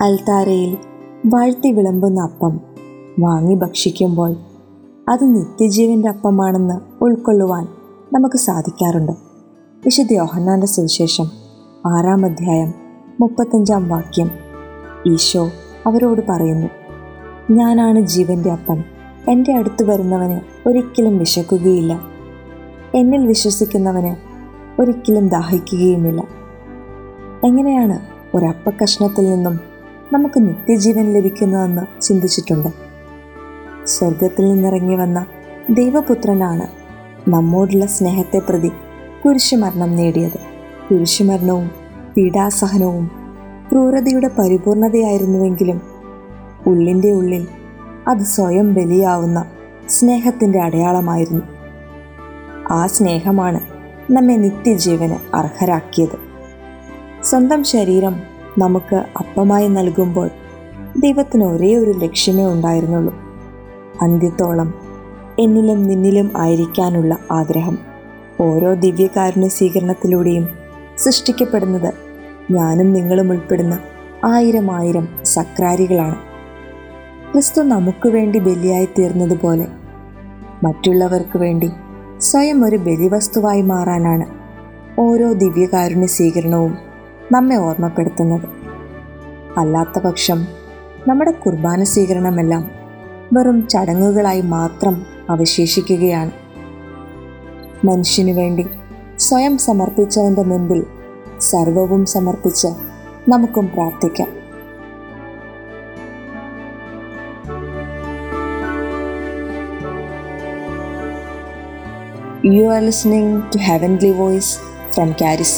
അൽത്താരയിൽ വാഴ്ത്തി വിളമ്പുന്ന അപ്പം വാങ്ങി ഭക്ഷിക്കുമ്പോൾ അത് നിത്യജീവന്റെ അപ്പമാണെന്ന് ഉൾക്കൊള്ളുവാൻ നമുക്ക് സാധിക്കാറുണ്ട്. വിശുദ്ധ യോഹന്നാന്റെ സുവിശേഷം ആറാം അധ്യായം മുപ്പത്തഞ്ചാം വാക്യം ഈശോ അവരോട് പറയുന്നു ഞാനാണ് ജീവന്റെ അപ്പം. എന്റെ അടുത്ത് വരുന്നവന് ഒരിക്കലും വിശക്കുകയില്ല. എന്നിൽ വിശ്വസിക്കുന്നവന് ഒരിക്കലും ദാഹിക്കുകയുമില്ല. എങ്ങനെയാണ് ഒരപ്പക്കഷ്ണത്തിൽ നിന്നും നമുക്ക് നിത്യജീവൻ ലഭിക്കുന്നതെന്ന് ചിന്തിച്ചിട്ടുണ്ട്. സ്വർഗത്തിൽ നിന്നിറങ്ങി വന്ന ദൈവപുത്രനാണ് നമ്മോടുള്ള സ്നേഹത്തെ പ്രതി കുരിശുമരണം നേടിയത്. കുരിശുമരണവും പീഡാസഹനവും ക്രൂരതയുടെ പരിപൂർണതയായിരുന്നുവെങ്കിലും ഉള്ളിന്റെ ഉള്ളിൽ അത് സ്വയം ബലിയാവുന്ന സ്നേഹത്തിന്റെ അടയാളമായിരുന്നു. ആ സ്നേഹമാണ് നമ്മെ നിത്യജീവന് അർഹരാക്കിയത്. സ്വന്തം ശരീരം നമുക്ക് അപ്പമായി നൽകുമ്പോൾ ദൈവത്തിന് ഒരേ ഒരു ലക്ഷ്യമേ ഉണ്ടായിരുന്നുള്ളൂ. അന്ത്യത്തോളം എന്നിലും നിന്നിലും ആയിരിക്കാനുള്ള ആഗ്രഹം. ഓരോ ദിവ്യകാരുണ്യ സ്വീകരണത്തിലൂടെയും സൃഷ്ടിക്കപ്പെടുന്നത് ഞാനും നിങ്ങളും ഉൾപ്പെടുന്ന ആയിരം ആയിരം സക്രാരികളാണ്. ക്രിസ്തു നമുക്ക് വേണ്ടി ബലിയായി തീർന്നതുപോലെ മറ്റുള്ളവർക്ക് വേണ്ടി സ്വയം ഒരു ബലിവസ്തുവായി മാറാനാണ് ഓരോ ദിവ്യകാരുണ്യ സ്വീകരണവും നമ്മെ ഓർമ്മപ്പെടുത്തുന്നത്. അല്ലാത്ത പക്ഷം നമ്മുടെ കുർബാന സ്വീകരണമെല്ലാം വെറും ചടങ്ങുകളായി മാത്രം അവശേഷിക്കുകയാണ്. മനുഷ്യനു വേണ്ടി സ്വയം സമർപ്പിച്ചവന്റെ മുൻപിൽ സർവവും സമർപ്പിച്ച് നമുക്കും പ്രാർത്ഥിക്കാം. You are listening to Heavenly Voice from Caris.